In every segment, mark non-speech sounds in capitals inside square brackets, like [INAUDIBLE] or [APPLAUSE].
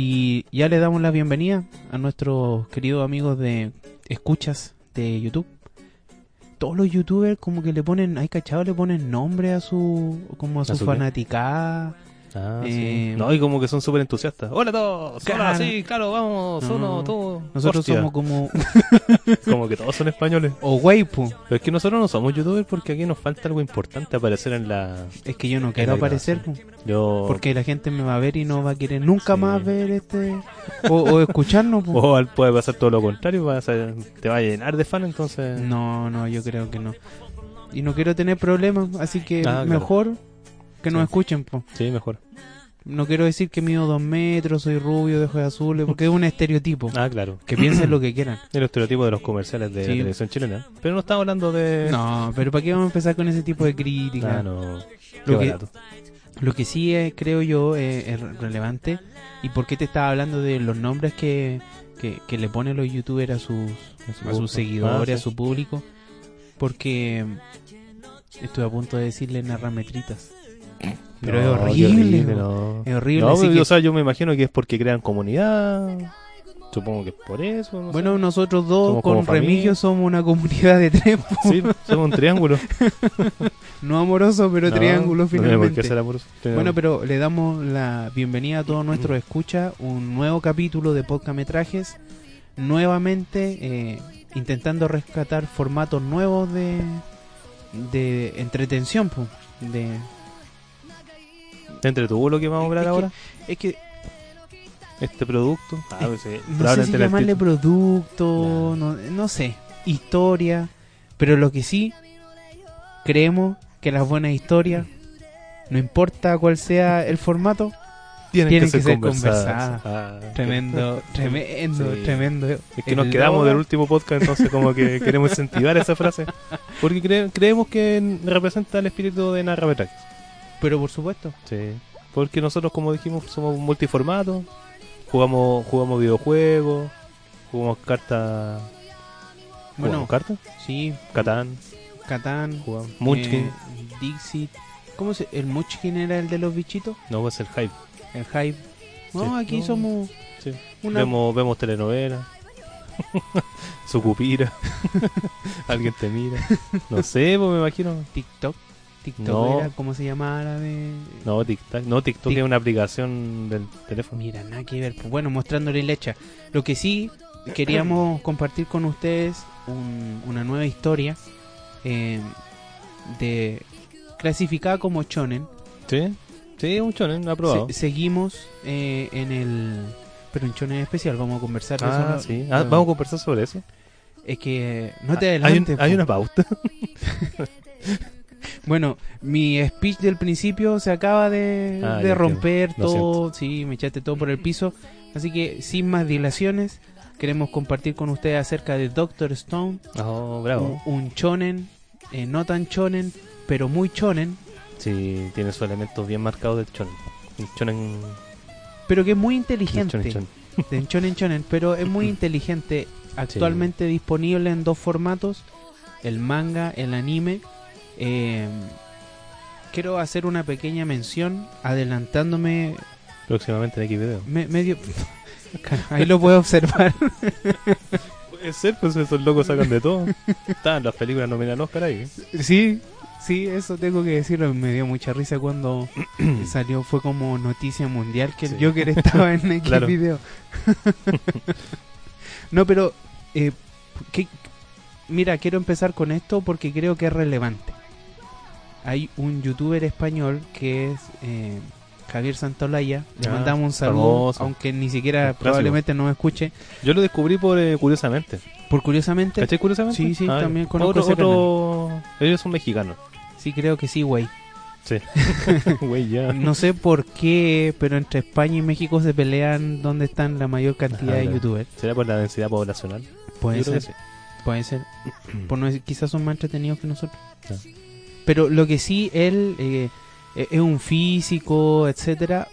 Y ya le damos la bienvenida a nuestros queridos amigos de escuchas de YouTube. Todos los youtubers como que le ponen, hay cachado, le ponen nombre a su, como a su, fanaticada. Ah, Eh, sí. No, y como que son súper entusiastas. Hola a todos. Claro. Hola, sí, claro, vamos. No. Uno, todo. Nosotros Hostia. somos como, [LAUGHS] Como que todos son españoles. o Weipu. Pero es que nosotros no somos youtubers porque aquí nos falta algo importante aparecer en la. Es que yo no quiero aparecer, Yo. porque la gente me va a ver y no va a querer nunca Sí. más ver este, o, o escucharnos. po. [LAUGHS] O al- puede pasar todo lo contrario, vas a- te va a llenar de fan, entonces. No, no, yo creo que no. Y no quiero tener problemas, así que Ah, claro. Que nos escuchen, po. Sí, mejor. No quiero decir que mido dos metros, soy rubio, de ojos azules, porque es un estereotipo. Ah, claro. Que piensen lo que quieran. El estereotipo de los comerciales de Sí. la televisión chilena. Pero no estamos hablando de. No, pero ¿para qué vamos a empezar con ese tipo de críticas? Ah, no. Qué Lo que- barato. Lo que sí es, creo yo, eh, es relevante. ¿Y por qué te estaba hablando de los nombres que, que, que le ponen los youtubers a sus, a sus seguidores, Ah, a sí. su público? Porque estuve a punto de decirle narrametritas. Pero No, es horrible. no. Es horrible. No, así que- o sea, yo me imagino que es porque crean comunidad. Supongo que es por eso. no sé. bueno, nosotros dos Somos con. Remigio somos una comunidad de tres. [LAUGHS] Sí, somos un triángulo. [LAUGHS] No amoroso, pero No, triángulo finalmente. ser amoroso. Bueno, pero le damos la bienvenida a todos nuestros escuchas, un nuevo capítulo de podcametrajes, nuevamente eh, intentando rescatar formatos nuevos de, de entretención, de ¿Te entretuvo lo que vamos a hablar Es que- ahora? es que Este producto. Ah, pues, no sé si llamarle producto, no, no sé, historia, pero lo que sí creemos que las buenas historias, no importa cuál sea el formato, Tienen, tienen que, que ser ser conversadas. Ah, tremendo, tremendo, Sí. tremendo. Es que nos quedamos logo- del último podcast, entonces como que [LAUGHS] queremos incentivar esa frase. Porque cre- creemos que representa el espíritu de narrametrajes. Pero por supuesto. Sí. Porque nosotros, como dijimos, somos multiformato. Jugamos, jugamos videojuegos. Jugamos cartas. Bueno, ¿Jugamos cartas? sí, Catán. Catán, Jugamos. Munchkin. eh, Dixit. ¿Cómo se ¿El Munchkin era el de los bichitos? No, es el hype. El Hype. No, Sí. aquí No. somos Sí. una... Vemos, vemos telenovelas. [LAUGHS] Su cupira. [LAUGHS] Alguien te mira. No sé, pues me imagino. TikTok. TikTok No. era, ¿cómo se llamaba la de...? No, TikTok. No, TikTok Tic- es una aplicación del teléfono. Mira, nada que ver. Pues bueno, mostrándole leche. Lo que sí queríamos [CLEARS THROAT] compartir con ustedes un- una nueva historia eh, de clasificada como shonen. Sí, sí, un chonen, aprobado. Se- seguimos eh, en el... Pero en shonen especial, vamos a conversar Ah, eso. sí. Ah, vamos a conversar sobre eso. Es que no te Ah, hay, un- adelantes. hay po. una pauta. [LAUGHS] Bueno, mi speech del principio se acaba de, Ah, de romper todo. Sí, me echaste todo por el piso. Así que sin más dilaciones, queremos compartir con ustedes acerca de Doctor Stone. Oh, Un, bravo. un chonen, eh, no tan chonen, pero muy chonen. Sí, tiene sus elementos bien marcados del chonen. El chonen. Pero que es muy el inteligente. chonen, chonen. de Shonen, pero es muy [CLEARS THROAT] inteligente. Actualmente disponible en dos formatos: el manga, el anime. Eh, quiero hacer una pequeña mención, adelantándome Próximamente en X video. me- medio. [LAUGHS] Ahí lo puedo observar. Puede ser, pues esos locos sacan de todo. Están las películas nominadas Oscar ahí. sí, sí, eso tengo que decirlo. Me dio mucha risa cuando [CLEARS THROAT] salió, fue como noticia mundial que Sí. el Joker estaba en [LAUGHS] X Claro. video. [LAUGHS] no, pero. eh, ¿qué- Mira, quiero empezar con esto porque creo que es relevante. Hay un youtuber español que es eh, Javier Santolaya. Le Ah, mandamos un saludo, famoso. aunque ni siquiera probablemente nos escuche. Yo lo descubrí por eh, curiosamente. Por curiosamente, ¿Cachai curiosamente? Sí, sí, ya. también conozco otro, ese otro... Ellos son mexicanos. Sí, creo que sí, güey. Sí. [LAUGHS] Güey, ya. No sé por qué, pero entre España y México se pelean dónde están la mayor cantidad de Ajá. youtubers. ¿Será por la densidad poblacional? Puede Yo ser, sí. puede ser. [CLEARS THROAT] Por no decir- quizás son más entretenidos que nosotros. Ah. Pero lo que sí, él eh, es un físico, etcétera.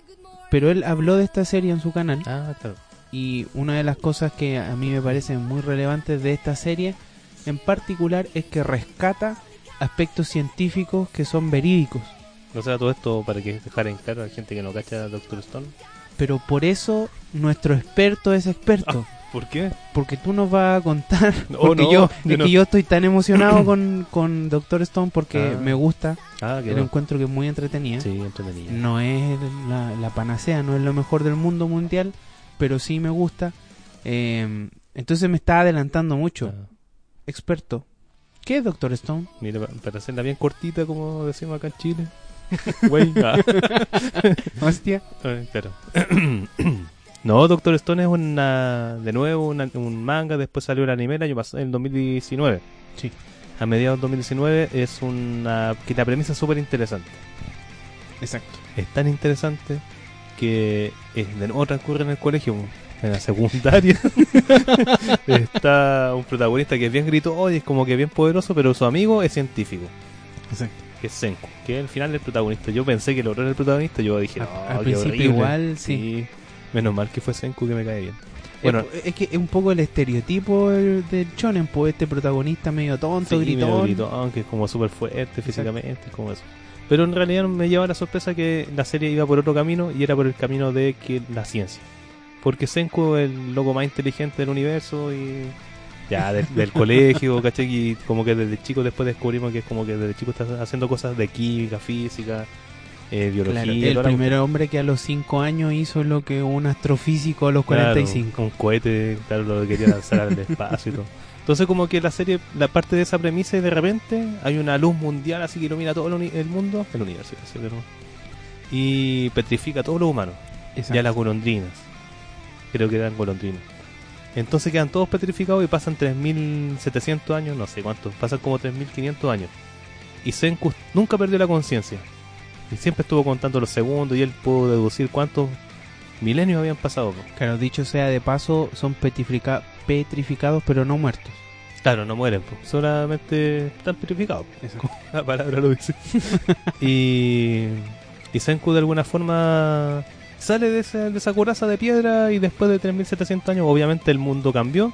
Pero él habló de esta serie en su canal. Ah, claro. Y una de las cosas que a mí me parecen muy relevantes de esta serie, en particular, es que rescata aspectos científicos que son verídicos. O sea, todo esto para que dejar en claro a la gente que no cacha a Doctor Stone. Pero por eso nuestro experto es experto. ¿Por qué? Porque tú nos vas a contar. No, [LAUGHS] porque no, yo, yo es no. que yo estoy tan emocionado [CLEARS THROAT] con, con Doctor Stone porque Ah. me gusta. Ah, bueno. encuentro que es muy entretenida. Sí, entretenido. No es la, la panacea, no es lo mejor del mundo mundial, pero sí me gusta. Eh, entonces me está adelantando mucho. Ah, Experto. ¿Qué es Doctor Stone? mira, pa- para hacerla bien cortita, como decimos acá en Chile. [LAUGHS] Güey, ah. [LAUGHS] Hostia. Eh, claro. [COUGHS] no, Doctor Stone es una, de nuevo una- un manga, después salió el anime el año pasado, en 2019. Sí. A mediados de 2019 es una que la premisa es súper interesante. Exacto. Es tan interesante que eh, de nuevo transcurre en el colegio, en la secundaria. [LAUGHS] Está un protagonista que es bien gritón y es como que bien poderoso, pero su amigo es científico, Exacto. que es Senku, que es el final del protagonista. Yo pensé que el otro era el protagonista, yo dije, Al- no, al principio horrible". igual, sí. Menos mal que fue Senku que me cae bien. Bueno. Es, que es un poco el estereotipo del, del shonen, pues este protagonista medio tonto, Sí, medio gritón. gritón, que es como súper fuerte físicamente, como eso. Pero en realidad me lleva la sorpresa que la serie iba por otro camino y era por el camino de que la ciencia. Porque Senku es el loco más inteligente del universo y ya [LAUGHS] del, del colegio, ¿cachai? Y como que desde chico después descubrimos que es como que desde chico está haciendo cosas de química, física, eh, biología. Claro, el la primer hombre que a los 5 años hizo lo que un astrofísico a los Claro, 45. un cohete, claro, lo quería lanzar al [LAUGHS] espacio y todo. Entonces como que la serie, la parte de esa premisa y de repente hay una luz mundial así que ilumina todo el, mundo, el universo, y petrifica a todos los humanos, ya las golondrinas, creo que eran golondrinas. Entonces quedan todos petrificados y pasan 3.700 años, no sé cuántos, pasan como 3.500 años. Y Senku nunca perdió la conciencia. Y siempre estuvo contando los segundos y él pudo deducir cuántos milenios habían pasado. Claro, dicho sea de paso, son petrifica- petrificados pero no muertos. Claro, no mueren, po. solamente están petrificados. [LAUGHS] La palabra lo dice. [LAUGHS] y, y Senku de alguna forma sale de esa, de esa coraza de piedra y después de 3.700 años obviamente el mundo cambió.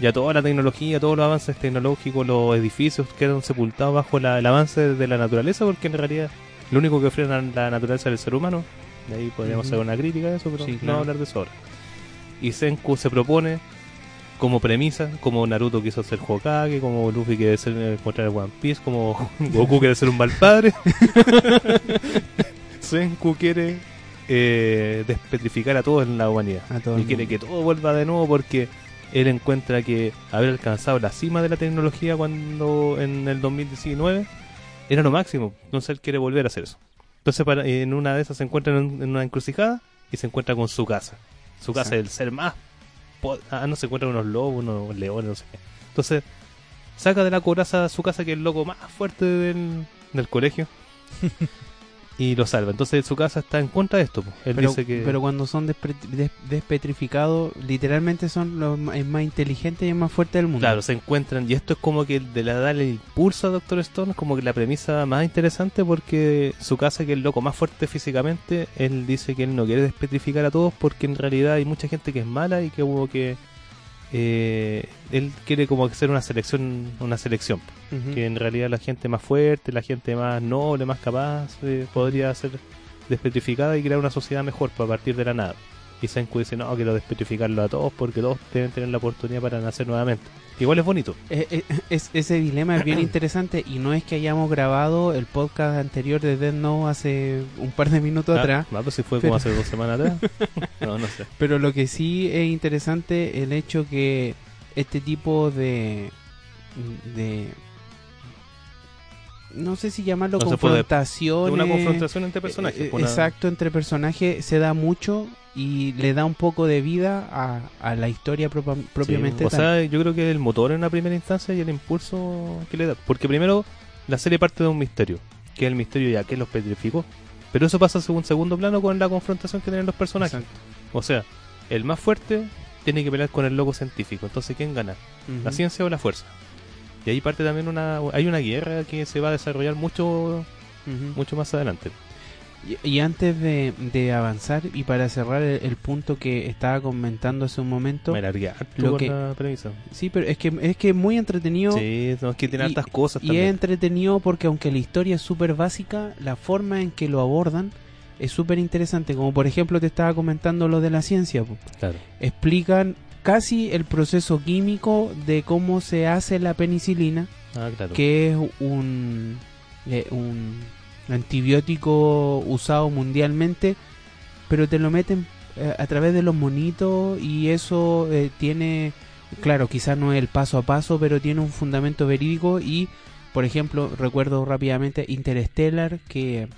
Ya toda la tecnología, todos los avances tecnológicos, los edificios quedaron sepultados bajo la- el avance de la naturaleza porque en realidad lo único que frena la naturaleza es el ser humano. De ahí podríamos hacer una crítica a eso, pero Sí, no claro. hablar de eso ahora. Y Senku se propone como premisa, como Naruto quiso ser Hokage, como Luffy quiere ser encontrar el One Piece, como [LAUGHS] Goku quiere ser un mal padre. [LAUGHS] Senku quiere eh, despetrificar a todos en la humanidad. A todo y quiere que todo vuelva de nuevo porque él encuentra que haber alcanzado la cima de la tecnología cuando en el 2019 era lo máximo. Entonces él quiere volver a hacer eso. Entonces para- en una de esas se encuentra en, en una encrucijada y se encuentra con su casa. Su casa es el ser más... Ah, no se encuentra unos lobos, unos leones, no sé qué. Entonces saca de la coraza su casa que es el loco más fuerte del, del colegio. [LAUGHS] y lo salva. Entonces su casa está en contra de esto. Él Pero, dice que... pero cuando son des- despetrificados, literalmente son los el más inteligentes y el más fuerte del mundo. Claro, se encuentran, y esto es como que de la darle impulso a Doctor Stone, es como que la premisa más interesante porque su casa, que es el loco más fuerte físicamente, él dice que él no quiere despetrificar a todos porque en realidad hay mucha gente que es mala y que hubo que... eh, él quiere como hacer una selección, una selección, que en realidad la gente más fuerte, la gente más noble, más capaz, eh, podría ser despetrificada y crear una sociedad mejor pues, a partir de la nada. Y Senku dice, no, quiero despetrificarlo a todos porque todos deben tener la oportunidad para nacer nuevamente. Igual es bonito. Eh, eh, es- ese dilema es bien [CLEARS THROAT] interesante y no es que hayamos grabado el podcast anterior de Dead Note hace un par de minutos Ah, atrás, ah, pues si fue Pero- como hace dos semanas atrás. [LAUGHS] No, no sé. pero lo que sí es interesante el hecho que este tipo de de no sé si llamarlo No confrontación Una confrontación entre personajes. Eh, una- Exacto, entre personajes se da mucho y le da un poco de vida a, a la historia propa- sí, propiamente o tal. sea, yo creo que el motor en la primera instancia y el impulso que le da. Porque primero la serie parte de un misterio, que es el misterio ya que los petrificó. Pero eso pasa a un segundo plano con la confrontación que tienen los personajes. Exacto. O sea, el más fuerte tiene que pelear con el loco científico. Entonces, ¿quién gana? ¿La ciencia o la fuerza? Y ahí parte también una... Hay una guerra que se va a desarrollar mucho, mucho más adelante. Y, y antes de, de avanzar y para cerrar el, el punto que estaba comentando hace un momento, Me largué lo que- la premisa. sí, pero es que es que muy entretenido Sí, no, es que tiene Y- hartas cosas y es entretenido porque aunque la historia es súper básica, la forma en que lo abordan es súper interesante. Como por ejemplo te estaba comentando lo de la ciencia. Claro. Explican casi el proceso químico de cómo se hace la penicilina, Ah, claro. que es un, eh, un antibiótico usado mundialmente, pero te lo meten eh, a través de los monitos y eso eh, tiene, claro, quizás no es el paso a paso, pero tiene un fundamento verídico y, por ejemplo, recuerdo rápidamente Interstellar, que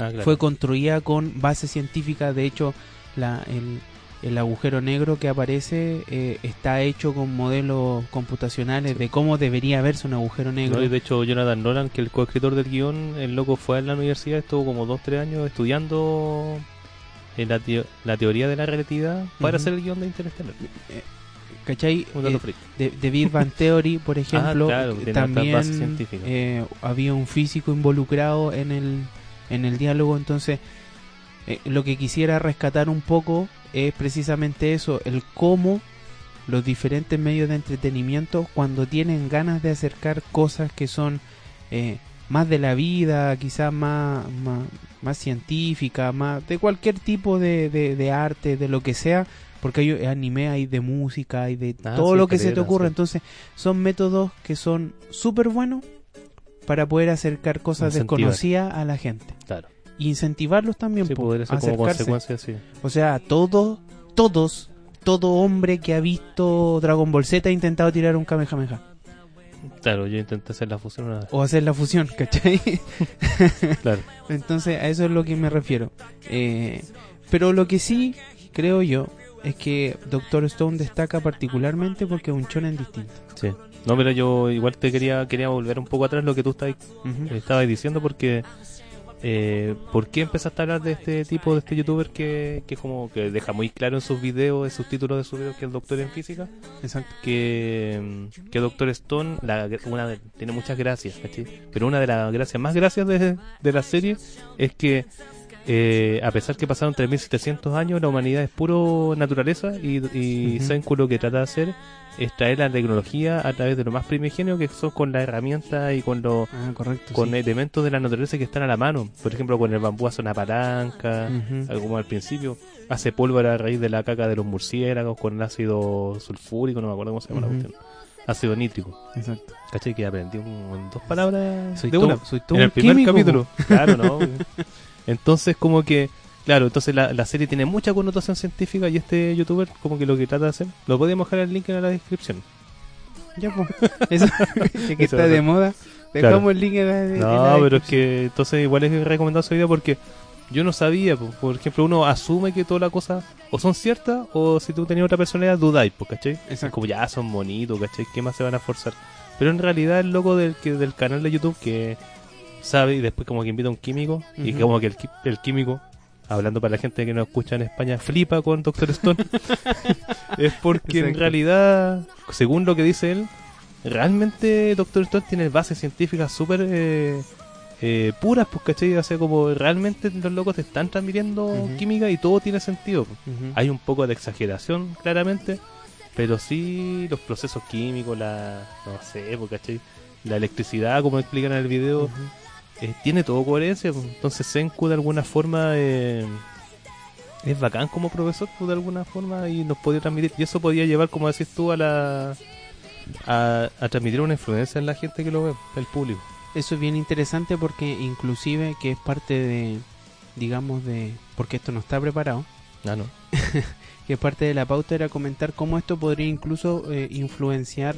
Ah, claro. fue construida con base científica, de hecho, la, el, el agujero negro que aparece eh, está hecho con modelos computacionales de cómo debería verse un agujero negro. No, y de hecho, Jonathan Nolan, que el coescritor del guion, el loco fue a la universidad, estuvo como 2-3 años estudiando eh, la, teo- la teoría de la relatividad para Ujú. hacer el guion de Interstellar. ¿Cachai? Un dato Eh, de, de Big Bang Theory, [LAUGHS] por ejemplo, Ah, claro, eh, también eh, había un físico involucrado en el, en el diálogo, entonces eh, lo que quisiera rescatar un poco es precisamente eso, el cómo los diferentes medios de entretenimiento cuando tienen ganas de acercar cosas que son eh, más de la vida, quizás más, más, más científicas, más de cualquier tipo de, de, de arte, de lo que sea, porque hay anime, hay de música, hay de Ah, todo sí, lo que se te ocurra. sí. Entonces, son métodos que son súper buenos para poder acercar cosas Incentivar. desconocidas a la gente. Claro. Incentivarlos también, Sí, po, podría ser como acercarse. consecuencia, sí. O sea, todos, todos, todo hombre que ha visto Dragon Ball Z ha intentado tirar un Kamehameha. Claro, yo intenté hacer la fusión una vez. O hacer la fusión, ¿cachai? [LAUGHS] Claro. Entonces, a eso es lo que me refiero. Eh, pero lo que sí, creo yo, es que Doctor Stone destaca particularmente porque es un shonen distinto. Sí. No, pero yo igual te quería quería volver un poco atrás lo que tú estabas diciendo porque eh, ¿por qué empezaste a hablar de este tipo, de este youtuber que, que como que deja muy claro en sus videos, en sus títulos de sus videos que es doctor en física? Exacto. que, mm, que Doctor Stone la, una de- tiene muchas gracias, pero una de las gracias más gracias de, de la serie es que eh, a pesar que pasaron 3.700 años, la humanidad es puro naturaleza y, y. Senku lo que trata de hacer es traer la tecnología a través de lo más primigenio que son con las herramientas y con los Ah, correcto. con sí. elementos de la naturaleza que están a la mano. Por ejemplo, con el bambú hace una palanca, algo como al principio. Hace pólvora a raíz de la caca de los murciélagos con ácido sulfúrico, no me acuerdo cómo se llama la cuestión. Ácido nítrico. Exacto. ¿Cachai? Que aprendí un- en dos palabras Soy de todo- una. soy todo en un el primer químico, capítulo. Claro, ¿no? [LAUGHS] entonces, como que. Claro, entonces la, la serie tiene mucha connotación científica y este youtuber, como que lo que trata de hacer. Lo podemos dejar el link en la descripción. Ya, pues. Eso, [LAUGHS] que está de moda. Claro. Dejamos el link en la, en la No, pero es que entonces igual es recomendado ese video porque yo no sabía, po. por ejemplo, uno asume que todas las cosas o son ciertas o si tú tenías otra personalidad dudáis, pues, ¿cachai? Exacto. Como ya son bonitos, ¿cachai? ¿Qué más se van a forzar? Pero en realidad el loco del, que, del canal de YouTube que sabe y después como que invita a un químico y como que el, el químico, hablando para la gente que no escucha en España, flipa con Doctor Stone, [LAUGHS] es porque en realidad, según lo que dice él, realmente Doctor Stone tiene bases científicas súper eh, eh, puras, pues, ¿cachai? O sea, como realmente los locos te están transmitiendo química y todo tiene sentido. pues. Hay un poco de exageración, claramente, pero sí los procesos químicos, la, no sé, pues, ¿cachai? La electricidad, como explican en el video. Eh, tiene todo coherencia. pues. Entonces Senku de alguna forma eh, es bacán como profesor, pues, de alguna forma, y nos podía transmitir. Y eso podía llevar, como decís tú, a la a, a transmitir una influencia en la gente que lo ve, el público. Eso es bien interesante porque inclusive que es parte de, digamos, de... Porque esto no está preparado. Ah, no. [LAUGHS] que parte de la pauta era comentar cómo esto podría incluso eh, influenciar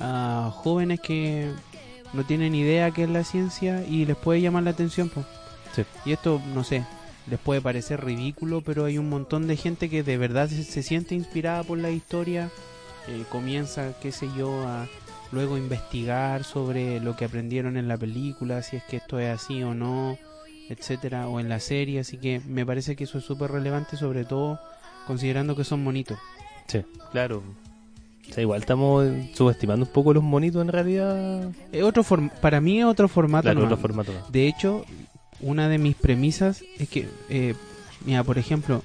a jóvenes que no tienen idea qué es la ciencia y les puede llamar la atención. po. Sí. Y esto, no sé, les puede parecer ridículo, pero hay un montón de gente que de verdad se, se siente inspirada por la historia, eh, comienza, qué sé yo, a luego investigar sobre lo que aprendieron en la película, si es que esto es así o no, etcétera, o en la serie, así que me parece que eso es súper relevante, sobre todo considerando que son monitos. Sí, claro. O sea, igual estamos subestimando un poco los monitos en realidad. Es otro para mí es otro formato. Claro, otro formato. De hecho, una de mis premisas es que, eh, mira, por ejemplo,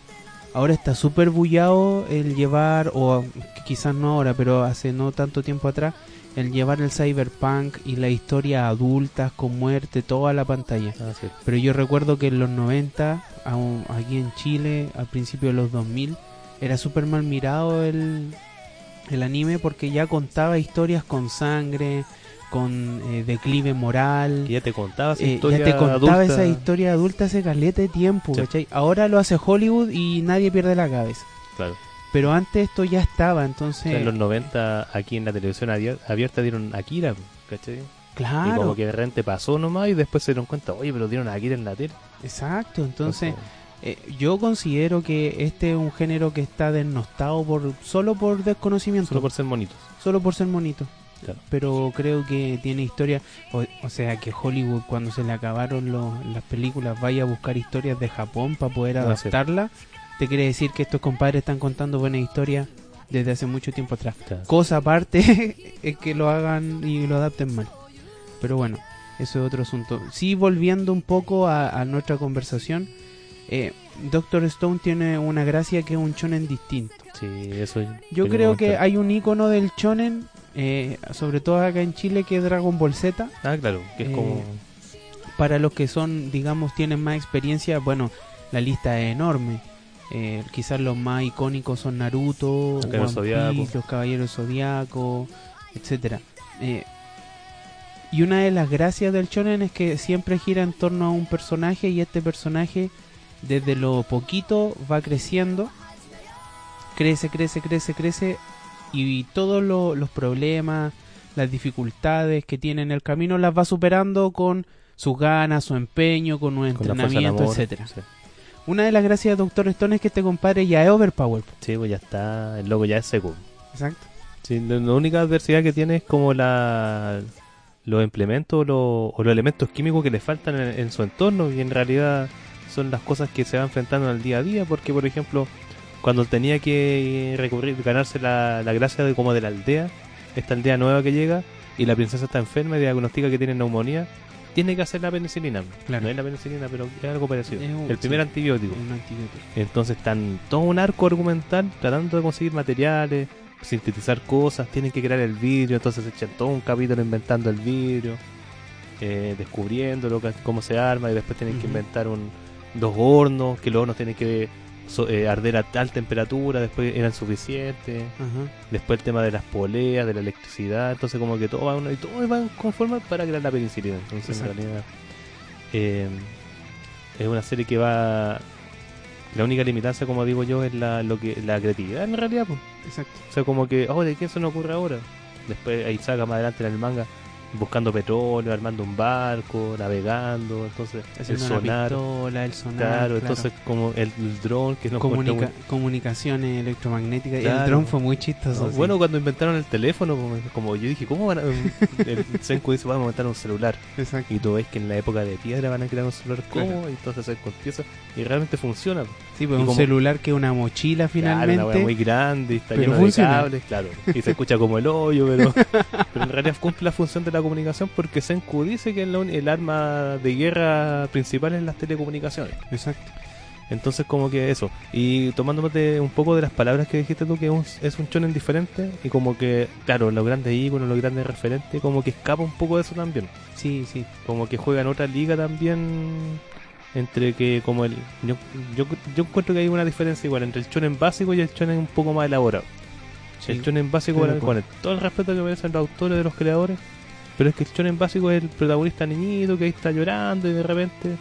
ahora está súper bullado el llevar, o quizás no ahora, pero hace no tanto tiempo atrás, el llevar el cyberpunk y la historia adultas con muerte, toda la pantalla. Ah, sí. Pero yo recuerdo que en los 90, aún aquí en Chile, al principio de los 2000, era súper mal mirado el, el anime porque ya contaba historias con sangre, con eh, declive moral. Que ya te contaba esa Eh, historia ya te contaba adulta. esa historia adulta hace caleta de tiempo, Sí. ¿cachai? Ahora lo hace Hollywood y nadie pierde la cabeza. Claro. Pero antes esto ya estaba, O entonces... sea, en los 90 aquí en la televisión abier- abierta dieron Akira, ¿cachai? Y Claro, como que de repente pasó nomás y después se dieron cuenta, oye, pero dieron Akira en la tele. exacto. Entonces, eh, yo considero que este es un género que está desnostado por solo por desconocimiento. solo por ser monitos. solo por ser bonito. Claro. Pero creo que tiene historia, o, o sea que Hollywood cuando se le acabaron los- las películas vaya a buscar historias de Japón para poder Ah, sí. adaptarlas, te quiere decir que estos compadres están contando buenas historias desde hace mucho tiempo atrás. Claro. Cosa aparte [LAUGHS] es que lo hagan y lo adapten mal. Pero bueno, eso es otro asunto. Sí, volviendo un poco a, a nuestra conversación, eh, Doctor Stone tiene una gracia que es un shonen distinto. Sí, eso Yo creo que hay un icono del shonen, eh, sobre todo acá en Chile, que es Dragon Ball Z. Ah, claro, que es eh, como... Para los que son, digamos, tienen más experiencia, bueno, la lista es enorme. Eh, quizás los más icónicos son Naruto, One. Piece, los Caballeros Zodiaco, etcétera. Eh, y una de las gracias del shonen es que siempre gira en torno a un personaje y este personaje desde lo poquito va creciendo, crece, crece, crece, crece y todos lo- los problemas, las dificultades que tiene en el camino las va superando con sus ganas, su empeño, con un con entrenamiento, amor. etcétera. Sí. Una de las gracias de Doctor Stone es que este compadre ya es overpower. po. Sí, pues ya está, el loco ya es seco. Exacto. Sí, la, la única adversidad que tiene es como la los implementos lo- o los elementos químicos que le faltan en, en su entorno y en realidad son las cosas que se va enfrentando en el día a día porque por ejemplo cuando tenía que recurrir ganarse la, la gracia de como de la aldea esta aldea nueva que llega y la princesa está enferma y diagnostica que tiene neumonía tiene que hacer la penicilina Claro. no es la penicilina pero es algo parecido Es un- el primer sí. antibiótico Un antibiótico. entonces están todo un arco argumental tratando de conseguir materiales, sintetizar cosas, tienen que crear el vidrio, entonces echan todo un capítulo inventando el vidrio, eh, descubriendo lo que- cómo se arma y después tienen que inventar un, dos hornos, que los hornos tienen que so- eh, arder a tal temperatura, después eran suficientes, después el tema de las poleas, de la electricidad, entonces como que todo va uno, y todo van conformar para crear la penicilina, entonces en realidad eh, es una serie que va la única limitancia como digo yo es la lo que la creatividad en realidad pues. Exacto. o sea como que oh de qué se nos ocurre ahora después ahí saca más adelante en el manga buscando petróleo armando un barco navegando entonces el Haciendo una sonar pistola, el sonar. claro, entonces como el, el dron que no Comunica- comunicaciones electromagnéticas. Claro. El dron fue muy chistoso. No, sí. Bueno, cuando inventaron el teléfono, como, yo dije, ¿cómo van a.? el Senku dice, vamos a inventar un celular. Exacto. Y tú ves que en la época de piedra van a crear un celular Claro. cómodo y entonces con piezas. Y realmente funciona. Sí, pues un como- celular que es una mochila Claro, finalmente. una wea muy grande y está pero lleno funciona. de cables, claro. Y se escucha como el hoyo, pero, [LAUGHS] pero en realidad cumple la función de la comunicación porque Senku dice que es el arma de guerra principal en las telecomunicaciones. Exacto. Entonces como que eso. Y tomándote un poco de las palabras que dijiste tú, que es un, es un shonen diferente y como que, claro, los grandes íconos, los grandes referentes, como que escapa un poco de eso también. Sí, sí. Como que juega en otra liga también entre que como el... Yo, yo, yo encuentro que hay una diferencia igual entre el shonen básico y el shonen un poco más elaborado. sí. El shonen básico, de con el- todo el respeto que merecen los autores de los creadores, pero es que el shonen básico es el protagonista niñito que ahí está llorando y de repente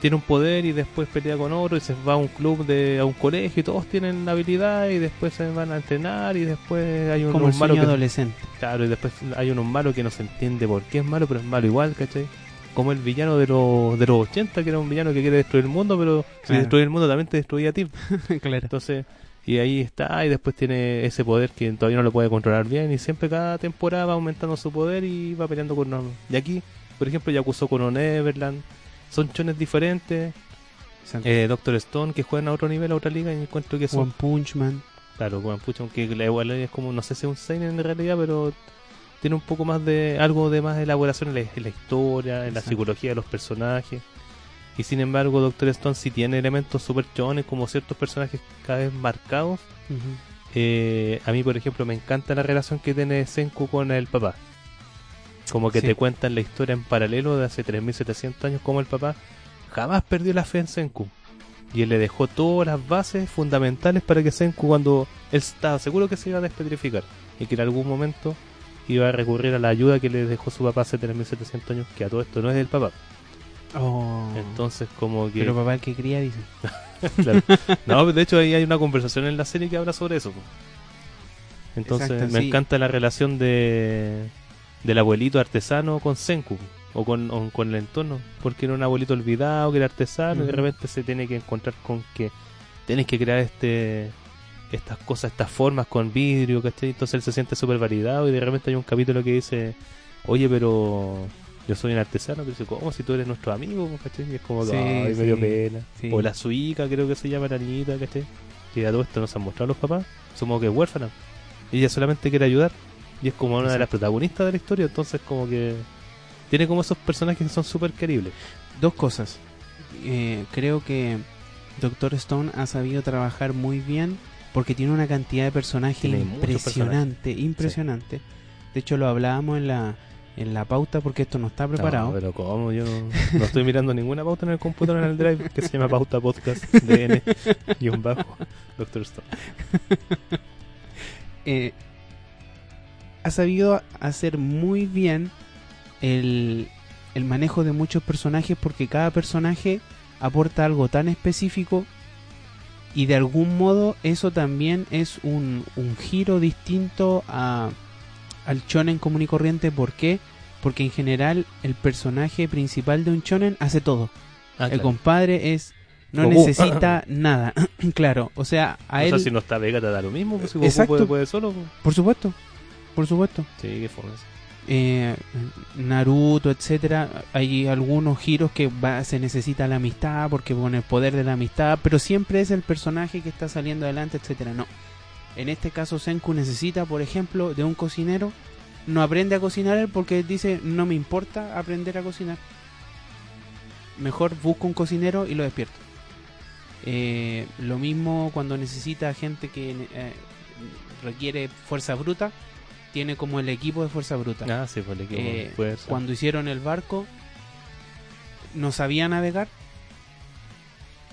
tiene un poder y después pelea con otro y se va a un club, de a un colegio y todos tienen habilidad y después se van a entrenar y después hay unos Como el malos que, adolescente. claro, y después hay unos malos que no se entiende por qué es malo, pero es malo igual, ¿cachai? Como el villano de los, de los 80, que era un villano que quiere destruir el mundo, pero si destruye el mundo también te destruía a ti. [LAUGHS] claro. Entonces, Y ahí está, y después tiene ese poder que todavía no lo puede controlar bien. Y siempre cada temporada va aumentando su poder y va peleando con uno. Y aquí, por ejemplo, ya acusó con un Everland. Son chones diferentes. Eh, Doctor Stone, que juegan a otro nivel, a otra liga, y encuentro que son. One Punch Man. Claro, One Punch, aunque la igual es como, no sé si es un Seinen en realidad, pero tiene un poco más de. algo de más elaboración en la, en la historia, en la psicología de los personajes. Y sin embargo, Doctor Stone sí tiene elementos super chones, como ciertos personajes cada vez marcados. Eh, a mí, por ejemplo, me encanta la relación que tiene Senku con el papá. Como que Sí. te cuentan la historia en paralelo de hace 3700 años, como el papá jamás perdió la fe en Senku. Y él le dejó todas las bases fundamentales para que Senku, cuando él estaba seguro que se iba a despetrificar y que en algún momento iba a recurrir a la ayuda que le dejó su papá hace 3700 años, que a todo esto no es del papá. Oh. Entonces, como que. Pero papá el que cría dice. [LAUGHS] Claro. No, de hecho ahí hay una conversación en la serie que habla sobre eso. Entonces Exacto, me sí. encanta la relación de del abuelito artesano con Senku o con, o con el entorno, porque era un abuelito olvidado que era artesano y de repente se tiene que encontrar con que tienes que crear este estas cosas, estas formas con vidrio, ¿cachai? Entonces él se siente súper validado y de repente hay un capítulo que dice, oye, pero yo soy un artesano, pero dice, ¿cómo? Si tú eres nuestro amigo, ¿cachai? Y es como, Sí, que, ay, me dio sí, pena. sí. O la suica, creo que se llama la niñita, ¿cachai? Que a todo esto nos han mostrado los papás, somos que es huérfana. Ella solamente quiere ayudar y es como una de las protagonistas de la historia, entonces como que tiene como esos personajes que son súper queribles. Dos cosas. Eh, creo que Doctor Stone ha sabido trabajar muy bien porque tiene una cantidad de personajes Tiene impresionante, impresionante. De hecho lo hablábamos en la en la pauta porque esto no está preparado. No, pero ¿cómo? Yo no, no estoy mirando ninguna pauta en el computador en el drive que se llama Pauta Podcast DN y un bajo Doctor Stone. [LAUGHS] eh, ha sabido hacer muy bien el, el manejo de muchos personajes porque cada personaje aporta algo tan específico y de algún modo eso también es un, un giro distinto a, al shonen común y corriente. ¿Por qué? Porque en general el personaje principal de un shonen hace todo. Ah, El claro. compadre es no Goku. necesita [COUGHS] nada. [COUGHS] claro, o sea, a o él sea, si no está Vega te da lo mismo, pues si Goku Exacto. puede, puede solo. pues. por supuesto. Por supuesto. Sí, qué eso. Eh, Naruto, etcétera, hay algunos giros que va- se necesita la amistad porque con el poder de la amistad, pero siempre es el personaje que está saliendo adelante, etcétera. No. En este caso Senku necesita, por ejemplo, de un cocinero. No aprende a cocinar él porque dice no me importa aprender a cocinar. Mejor busco un cocinero y lo despierto. Eh, lo mismo cuando necesita gente que eh, requiere fuerza bruta, tiene como el equipo de fuerza bruta. Ah, sí, pues el equipo Eh. Cuando hicieron el barco, no sabía navegar.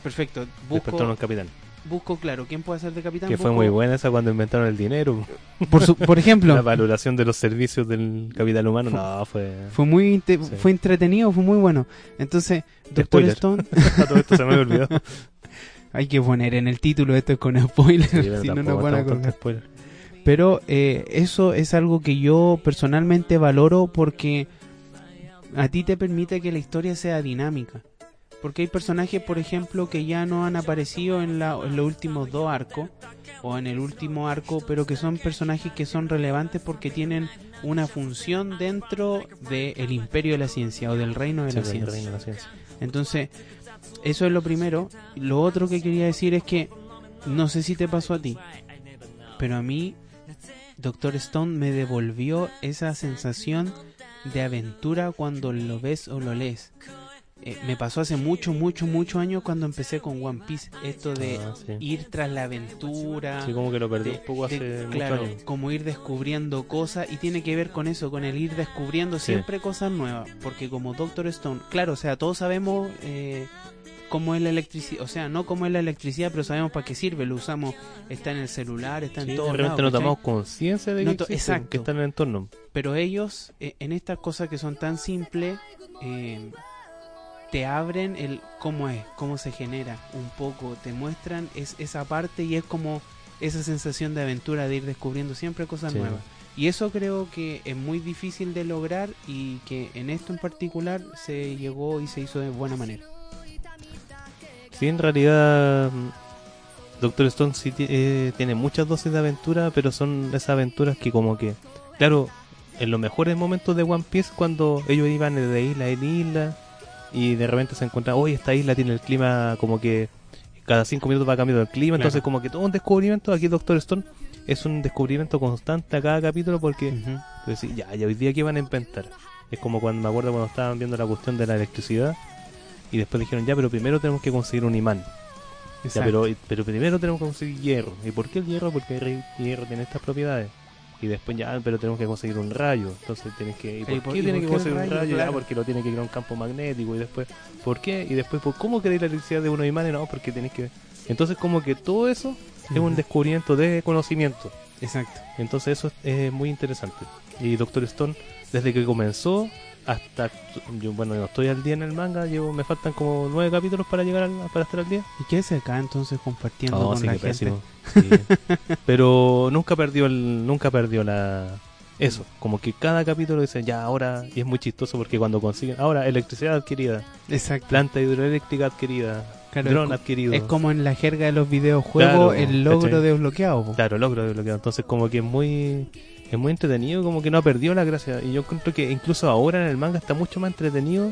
Perfecto. Busco, un capitán. busco, claro, ¿quién puede ser de capitán? Que fue muy buena esa cuando inventaron el dinero. Por, su- por [LAUGHS] La ejemplo, valoración de los servicios del capital humano. Fue- No, fue. fue muy Sí. fue entretenido, fue muy bueno. Entonces, Doctor Spoiler. Stone, [LAUGHS] todo esto se me había olvidado. [LAUGHS] hay que poner en el título esto es con spoiler, Sí, si no nos van a tanto spoiler. Pero eh, eso es algo que yo personalmente valoro porque a ti te permite que la historia sea dinámica. Porque hay personajes, por ejemplo, que ya no han aparecido en, la- en los últimos dos arcos o en el último arco, pero que son personajes que son relevantes porque tienen una función dentro del imperio de la ciencia o del reino de Sí, la del ciencia. reino de la ciencia. Entonces, eso es lo primero. Lo otro que quería decir es que no sé si te pasó a ti, pero a mí Doctor Stone me devolvió esa sensación de aventura cuando lo ves o lo lees. Eh, me pasó hace mucho, mucho, muchos años cuando empecé con One Piece. Esto de Ah, sí. ir tras la aventura. Sí, como que lo perdí de- un poco hace claro, años. como ir descubriendo cosas y tiene que ver con eso, con el ir descubriendo Sí. siempre cosas nuevas, porque como Doctor Stone, claro, o sea, todos sabemos eh, cómo es la electricidad, o sea, no cómo es la electricidad, pero sabemos para qué sirve, lo usamos, está en el celular, está Sí, en repente lados, no tomamos conciencia de que, No exacto. que está en el entorno. pero ellos eh, en estas cosas que son tan simples eh, te abren el cómo es, cómo se genera un poco, te muestran es, esa parte y es como esa sensación de aventura de ir descubriendo siempre cosas Sí. nuevas. Y eso creo que es muy difícil de lograr y que en esto en particular se llegó y se hizo de buena manera. Sí, en realidad mm, Doctor Stone sí eh, tiene muchas dosis de aventura, pero son esas aventuras que como que, claro, en los mejores momentos de One Piece cuando ellos iban de isla en isla y de repente se encuentran, oye, esta isla tiene el clima como que cada cinco minutos va cambiando el clima, entonces como que todo un descubrimiento, aquí Doctor Stone es un descubrimiento constante a cada capítulo porque tú decís, ya, ya hoy día que van a inventar. Es como cuando me acuerdo cuando estaban viendo la cuestión de la electricidad y después dijeron, ya, pero primero tenemos que conseguir un imán. Ya, pero, pero primero tenemos que conseguir hierro. ¿Y por qué el hierro? Porque el hierro tiene estas propiedades. Y después ya, pero tenemos que conseguir un rayo. Entonces tienes que... ¿Y por ¿Y por- qué tiene que conseguir un rayo? rayo? Claro. Porque lo tiene que ir a un campo magnético. Y después, ¿por qué? Y después, ¿por ¿cómo queréis la electricidad de unos imanes? No, porque tenés que... Entonces como que todo eso es un descubrimiento de conocimiento. Exacto. Entonces eso es muy interesante. Y Doctor Stone, desde que comenzó hasta... Yo, bueno, no estoy al día en el manga, llevo me faltan como nueve capítulos para llegar al, para estar al día. ¿Y qué hace acá entonces compartiendo No, con sí, la gente? pésimo. Sí. Pero nunca perdió el, nunca perdió la eso, como que cada capítulo dice ya ahora y es muy chistoso porque cuando consiguen ahora electricidad adquirida, Exacto. planta hidroeléctrica adquirida, Claro, dron es co- adquirido. Es como en la jerga de los videojuegos Claro, el logro ¿cachai? desbloqueado. po. Claro, logro desbloqueado. Entonces como que es muy es muy entretenido, como que no ha perdido la gracia y yo encuentro que incluso ahora en el manga está mucho más entretenido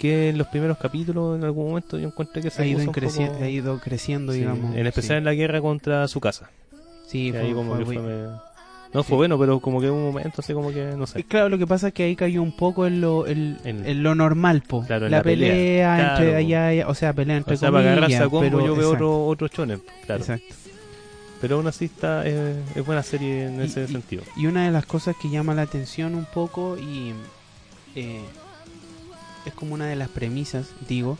que en los primeros capítulos en algún momento yo encuentro que se Ha ido, creci- poco- ha ido creciendo, Sí, digamos. en especial en la guerra contra su casa. Sí, fue- ahí como fue que muy- fue me- No, Sí. fue bueno, pero como que hubo un momento así como que, no Y sé. claro, lo que pasa es que ahí cayó un poco en lo, en, En- en lo normal, po. Claro, en la, la pelea. pelea, entre Claro. allá, allá, o sea, pelea entre O sea, para agarrarse a comillas, combo pero- yo veo exacto, otro, otro shonen, claro. exacto. Pero aún así está, eh, es buena serie en Y- ese y- sentido. Y una de las cosas que llama la atención un poco y eh, es como una de las premisas, digo,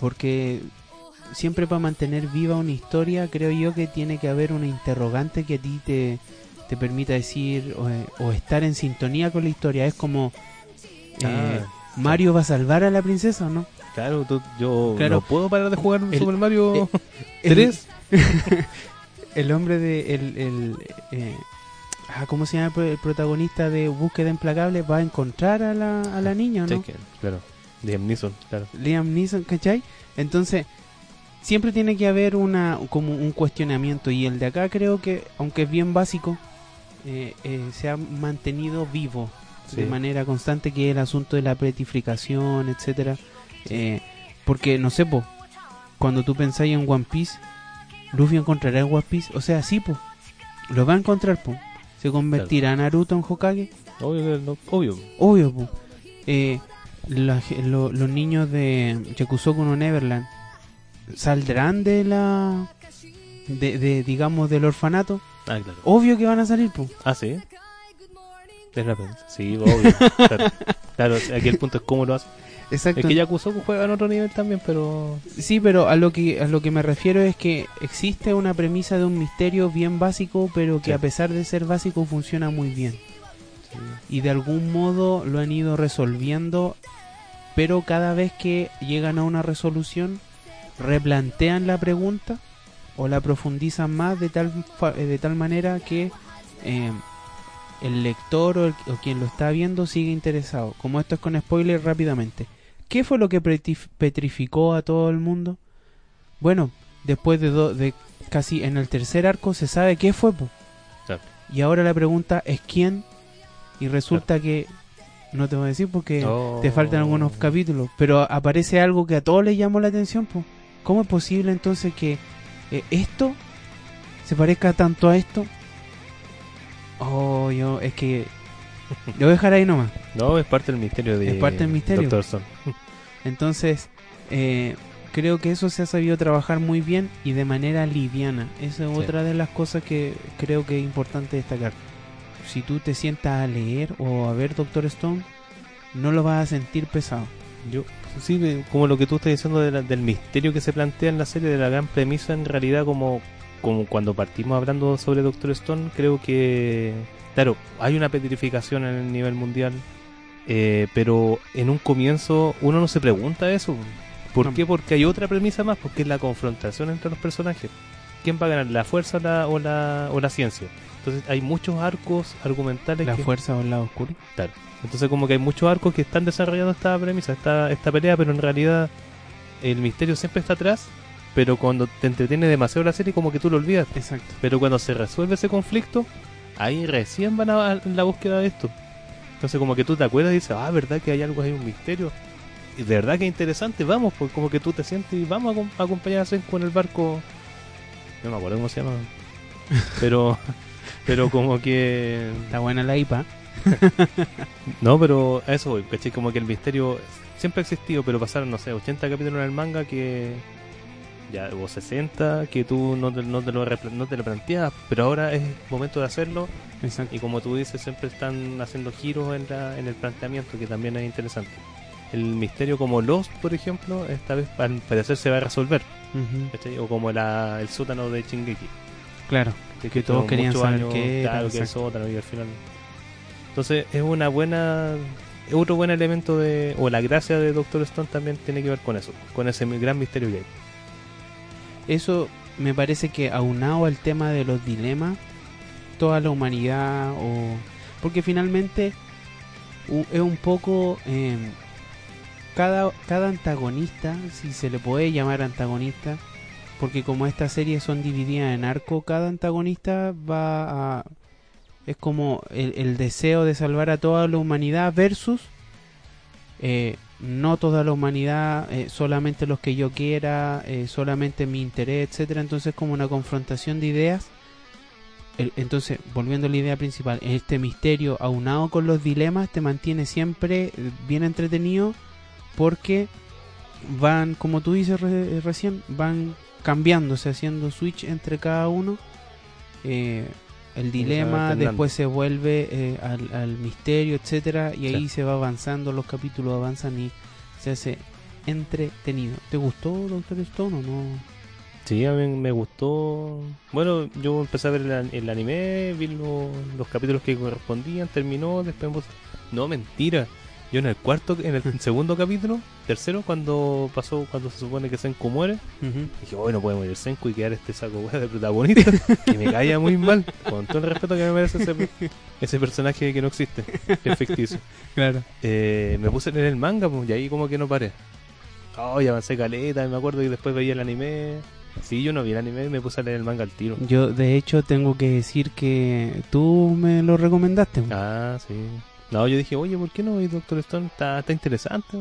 porque siempre para mantener viva una historia creo yo que tiene que haber una interrogante que a ti te, te permita decir o, eh, o estar en sintonía con la historia. Es como, eh, Ah, ¿Mario va a salvar a la princesa o no? Claro, yo Claro. no puedo parar de jugar El- Super Mario [LAUGHS] el- 3. [LAUGHS] El hombre de... El, el, eh, ah, ¿Cómo se llama el pro- el protagonista de Búsqueda Implacable? Va a encontrar a la, a la niña, ¿o ¿no? Claro. Liam Neeson, claro. Liam Neeson, ¿cachai? Entonces, siempre tiene que haber una como un cuestionamiento y el de acá creo que, aunque es bien básico, eh, eh, se ha mantenido vivo Sí. de manera constante que es el asunto de la petrificación, etcétera. Eh, porque, no sé, po, cuando tú pensáis en One Piece, Luffy encontrará en One Piece, o sea, sí, po, lo va a encontrar, po. Se convertirá Naruto en Hokage, Obvio, no- obvio. Obvio, po. Eh, la lo- los niños de Yakusoku no Neverland saldrán de la. De, de, digamos, del orfanato. Ah, claro. Obvio que van a salir, po. Ah, sí. Es la prensa. Sí, obvio. [LAUGHS] claro. Claro, aquí el punto es cómo lo hace. Exacto. Es que Yakusoku juega en otro nivel también, pero. Sí, pero a lo que a lo que me refiero es que existe una premisa de un misterio bien básico, pero que Sí. a pesar de ser básico funciona muy bien. Y de algún modo lo han ido resolviendo, pero cada vez que llegan a una resolución replantean la pregunta o la profundizan más de tal eh, de tal manera que eh, el lector o, el- o quien lo está viendo sigue interesado. Como esto es con spoiler rápidamente. ¿Qué fue lo que petrificó a todo el mundo? Bueno, después de, do- de casi en el tercer arco se sabe qué fue. po. Claro. Y ahora la pregunta es quién. Y resulta que no te voy a decir porque Oh. te faltan algunos capítulos, pero aparece algo que a todos les llamó la atención. po. ¿Cómo es posible entonces que eh, esto se parezca tanto a esto? Oh, yo, es que. [LAUGHS] Lo voy a dejar ahí nomás. No, es parte del misterio de Es parte del misterio. Doctor Stone. Entonces, eh, creo que eso se ha sabido trabajar muy bien y de manera liviana. Esa es Sí. otra de las cosas que creo que es importante destacar. Si tú te sientas a leer o a ver Doctor Stone, no lo vas a sentir pesado. Yo, sí, como lo que tú estás diciendo de la- del misterio que se plantea en la serie, de la gran premisa, en realidad, como, como cuando partimos hablando sobre Doctor Stone, creo que, claro, hay una petrificación en el nivel mundial, eh, pero en un comienzo uno no se pregunta eso. ¿Por No. qué? Porque hay otra premisa más, porque es la confrontación entre los personajes. ¿Quién va a ganar, la fuerza o la, o la, o la ciencia? Entonces hay muchos arcos argumentales La que... fuerza o el lado oscuro. Claro. Entonces como que hay muchos arcos que están desarrollando esta premisa, esta, esta pelea, pero en realidad el misterio siempre está atrás pero cuando te entretiene demasiado la serie como que tú lo olvidas. Exacto. Pero cuando se resuelve ese conflicto, ahí recién van a la búsqueda de esto. Entonces como que tú te acuerdas y dices, ah, verdad que hay algo, hay un misterio. Y de verdad que es interesante, vamos, pues como que tú te sientes y vamos a, a acompañar a Senku en el barco. No me acuerdo cómo se llama. [LAUGHS] Pero, pero como que... Está buena la IPA. No, pero a eso voy, ¿cachai? Como que el misterio siempre ha existido, pero pasaron, no sé, 80 capítulos en el manga que ya hubo 60, que tú no te, no te lo, no te lo planteabas, pero ahora es momento de hacerlo Exacto. y como tú dices, siempre están haciendo giros en, la, en el planteamiento, que también es interesante. El misterio como Lost, por ejemplo, esta vez al parecer se va a resolver. O como la, el sótano de Chingeki. Claro. Que todos querían saber qué era, Claro, que el sótano y al final... Entonces es una buena... es Otro buen elemento de... O la gracia de Doctor Stone también tiene que ver con eso. Con ese gran misterio que hay. Eso me parece que aunado al tema de los dilemas, toda la humanidad o... Porque finalmente es un poco... eh, cada, cada antagonista, si se le puede llamar antagonista, porque como estas series son divididas en arco, cada antagonista va a... Es como el, el deseo de salvar a toda la humanidad versus eh, no toda la humanidad, eh, solamente los que yo quiera, eh, solamente mi interés, etcétera. Entonces como una confrontación de ideas. Entonces, volviendo a la idea principal, este misterio aunado con los dilemas te mantiene siempre eh, bien entretenido porque van, como tú dices re- recién, van cambiándose, haciendo switch entre cada uno. Eh, el dilema después se vuelve eh, al, al misterio, etcétera, y ahí Sí. se va avanzando, los capítulos avanzan y se hace entretenido. ¿Te gustó Doctor Stone o no? Sí, a mí me gustó. Bueno, yo empecé a ver el, el anime, vi lo- los capítulos que correspondían, terminó, después... No, mentira. Yo en el cuarto, en el [LAUGHS] segundo capítulo, tercero, cuando pasó, cuando se supone que Senku muere, dije, hoy no puede morir Senku y quedar este saco wea [LAUGHS] de protagonista, que me caía muy mal, con todo el respeto que me merece ese, [LAUGHS] ese personaje que no existe, que es ficticio. Claro. Eh, me puse leer el manga pues, y ahí como que no paré. Oh, y avancé caleta, me acuerdo y después veía el anime. Sí, yo no vi el anime y me puse a leer el manga al tiro. Yo, de hecho, tengo que decir que tú me lo recomendaste. Ah, sí. No, yo dije, oye, ¿por qué no? Y Doctor Stone está, está interesante.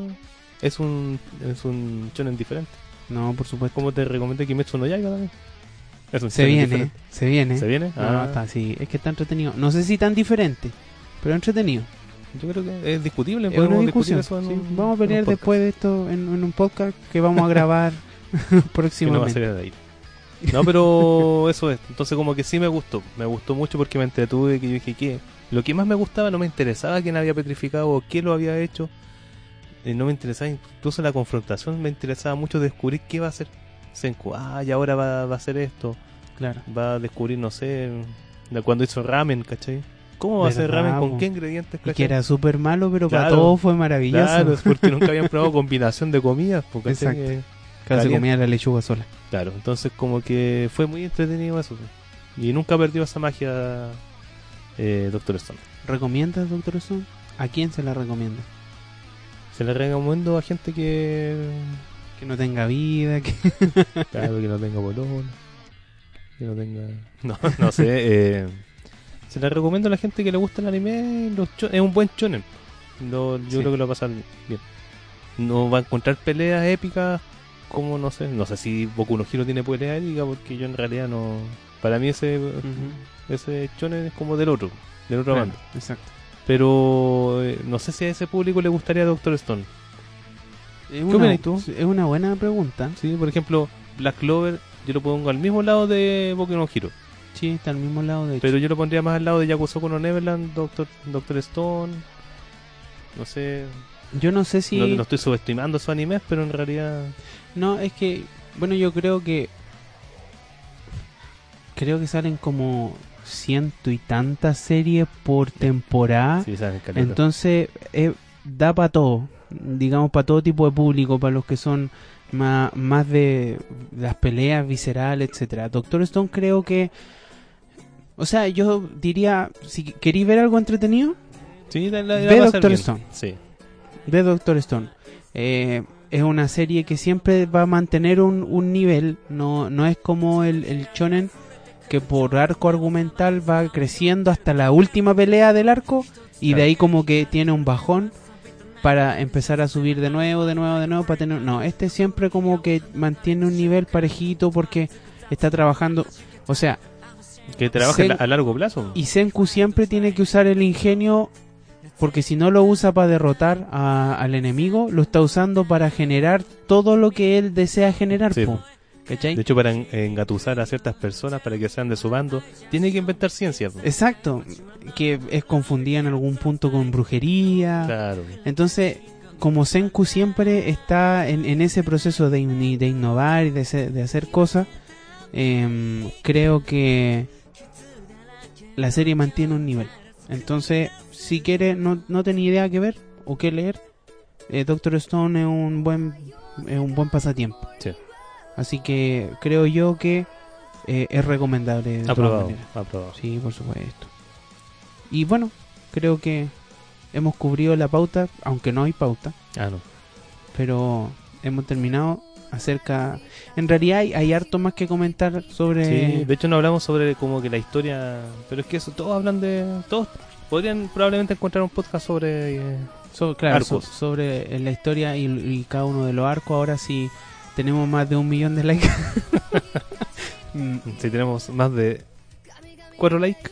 Es un, es un shonen diferente. No, por supuesto. Como te recomendé Kimetsu no Yaiba también. Es un Se viene, diferente. se viene. ¿Se viene? No, Ah, está así. Es que está entretenido. No sé si tan diferente, pero entretenido. Yo creo que es discutible. Es una discusión. discutir eso en sí. un- Vamos a pelear podcast. después de esto en, en un podcast que vamos a grabar [LAUGHS] [LAUGHS] Que no va a próximamente. de. No, pero eso es. Entonces como que sí me gustó. Me gustó mucho porque me entretuve, que yo dije que lo que más me gustaba no me interesaba quién había petrificado o quién lo había hecho. Eh, no me interesaba incluso la confrontación, me interesaba mucho descubrir qué va a hacer Senku. Ah, y ahora va, va a hacer esto. Claro. Va a descubrir, no sé, de cuando hizo ramen, ¿cachai? ¿Cómo va a hacer ¿Verdad, ramen? ¿Con qué ingredientes, Y que era súper malo, pero para Claro. todos fue maravilloso. Claro, es porque nunca habían [LAUGHS] probado combinación de comidas, po, ¿cachai? Exacto. Eh, caliente. comía la lechuga sola. Claro, entonces como que fue muy entretenido eso. Y nunca perdió esa magia eh, Doctor Stone. ¿Recomiendas, Doctor Stone? ¿A quién se la recomienda? Se le recomiendo a gente que... Que no tenga vida, que... [LAUGHS] Claro, que no tenga bolón. Que no tenga... [LAUGHS] No, no sé. eh, se le recomiendo a la gente que le gusta el anime. Los es un buen chonen. Lo- yo Sí. creo que lo va a pasar bien. No va a encontrar peleas épicas como, no sé, no sé si Boku no Hero tiene pelea épica porque yo en realidad no... Para mí ese, ese chonen es como del otro, del otro Claro. Exacto. Pero eh, no sé si a ese público le gustaría Doctor Stone. Es ¿Qué una, opinas tú? Es una buena pregunta. Sí, por ejemplo, Black Clover yo lo pongo al mismo lado de Boku no Hero. Sí, está al mismo lado de hecho. Pero yo lo pondría más al lado de Yakusoku no Neverland, Doctor, Doctor Stone. No sé, Yo no sé si... no, no estoy subestimando su anime, pero en realidad... No, es que, bueno, yo creo que. Creo que salen como ciento y tantas series por temporada. Sí. Entonces, eh, da para todo. Digamos, para todo tipo de público, para los que son más, más de las peleas viscerales, etcétera. Doctor Stone creo que. O sea, yo diría, si queréis ver algo entretenido, Sí, la, la, la Ve Doctor. Stone. Sí, de Doctor Stone. Eh, es una serie que siempre va a mantener un, un nivel, no, no es como el, el shonen que por arco argumental va creciendo hasta la última pelea del arco y de ahí como que tiene un bajón para empezar a subir de nuevo, de nuevo, de nuevo para tener no, este siempre como que mantiene un nivel parejito porque está trabajando, o sea, Que trabaja Sen- a largo plazo. y Senku siempre tiene que usar el ingenio porque si no lo usa para derrotar a- al enemigo, lo está usando para generar todo lo que él desea generar. Sí, po. De hecho, para en- engatusar a ciertas personas para que sean de su bando, tiene que inventar ciencia. po. Exacto, que es confundida en algún punto con brujería. Claro. Entonces, como Senku siempre está en, en ese proceso de, in- de innovar y de, hacer cosas, em, creo que la serie mantiene un nivel. Entonces, si quiere, no, no tenía idea qué ver o qué leer, eh, Doctor Stone es un buen, es un buen pasatiempo. Sí. Así que creo yo que eh, es recomendable. de Aprobado. Aprobado. Sí, por supuesto. Y bueno, creo que hemos cubrido la pauta, aunque no hay pauta, Ah, no. pero hemos terminado acerca... En realidad hay, hay harto más que comentar sobre... Sí, de hecho no hablamos sobre como que la historia, pero es que eso todos hablan de todos podrían probablemente encontrar un podcast sobre eh, so- claro, so- sobre la historia y, y cada uno de los arcos. Ahora sí tenemos más de un millón de likes. [LAUGHS] Si tenemos más de cuatro likes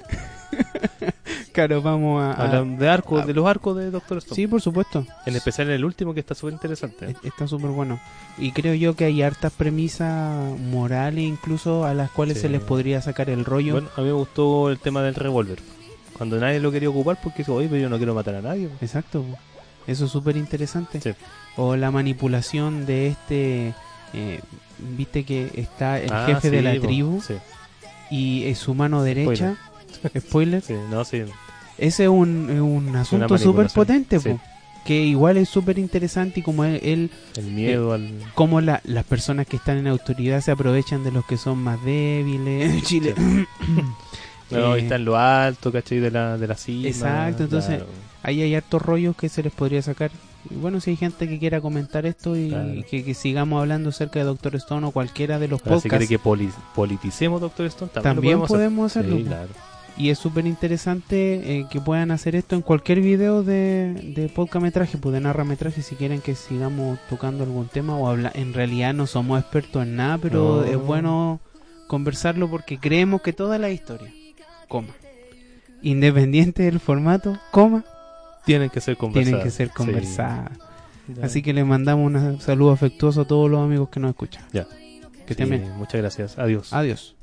[LAUGHS] claro, vamos a... a- hablan de arcos, ah. de los arcos de Doctor Stone. sí, por supuesto. En especial en el último que está súper interesante. E- Está súper bueno. Y creo yo que hay hartas premisas morales incluso a las cuales Sí. se les podría sacar el rollo. Bueno, a mí me gustó el tema del revólver. Cuando nadie lo quería ocupar porque dijo, oye, pero yo no quiero matar a nadie. Exacto. Eso es súper interesante. Sí. O la manipulación de este... eh, Viste que está el Ah, jefe de la po. tribu Sí, y es su mano derecha. [LAUGHS] Spoiler. sí, no, sí. Ese es un, un asunto súper potente. Que igual es súper interesante y como él, él El miedo al... como la- las personas que están en autoridad se aprovechan de los que son más débiles. [COUGHS] [COUGHS] No, Eh, está en lo alto, ¿cachai? De la, de la cima. Exacto, entonces- claro. Ahí hay hartos rollos que se les podría sacar. Y bueno, si hay gente que quiera comentar esto y, Claro. que, que sigamos hablando acerca de Doctor Stone o cualquiera de los Ahora, si quiere podcasts, que poli- politicemos Doctor Stone, también, podemos, podemos hacerlo. Sí, claro. Y es súper interesante eh, que puedan hacer esto en cualquier video de, de podcametraje, pues de narrametraje, si quieren que sigamos tocando algún tema o habla En realidad no somos expertos en nada, pero No. es bueno conversarlo porque creemos que toda la historia, coma, independiente del formato, coma, Tienen que ser conversadas. tienen que ser conversadas. Así que les mandamos un saludo afectuoso a todos los amigos que nos escuchan. Ya. Que estén Sí, bien. Muchas gracias. Adiós. Adiós.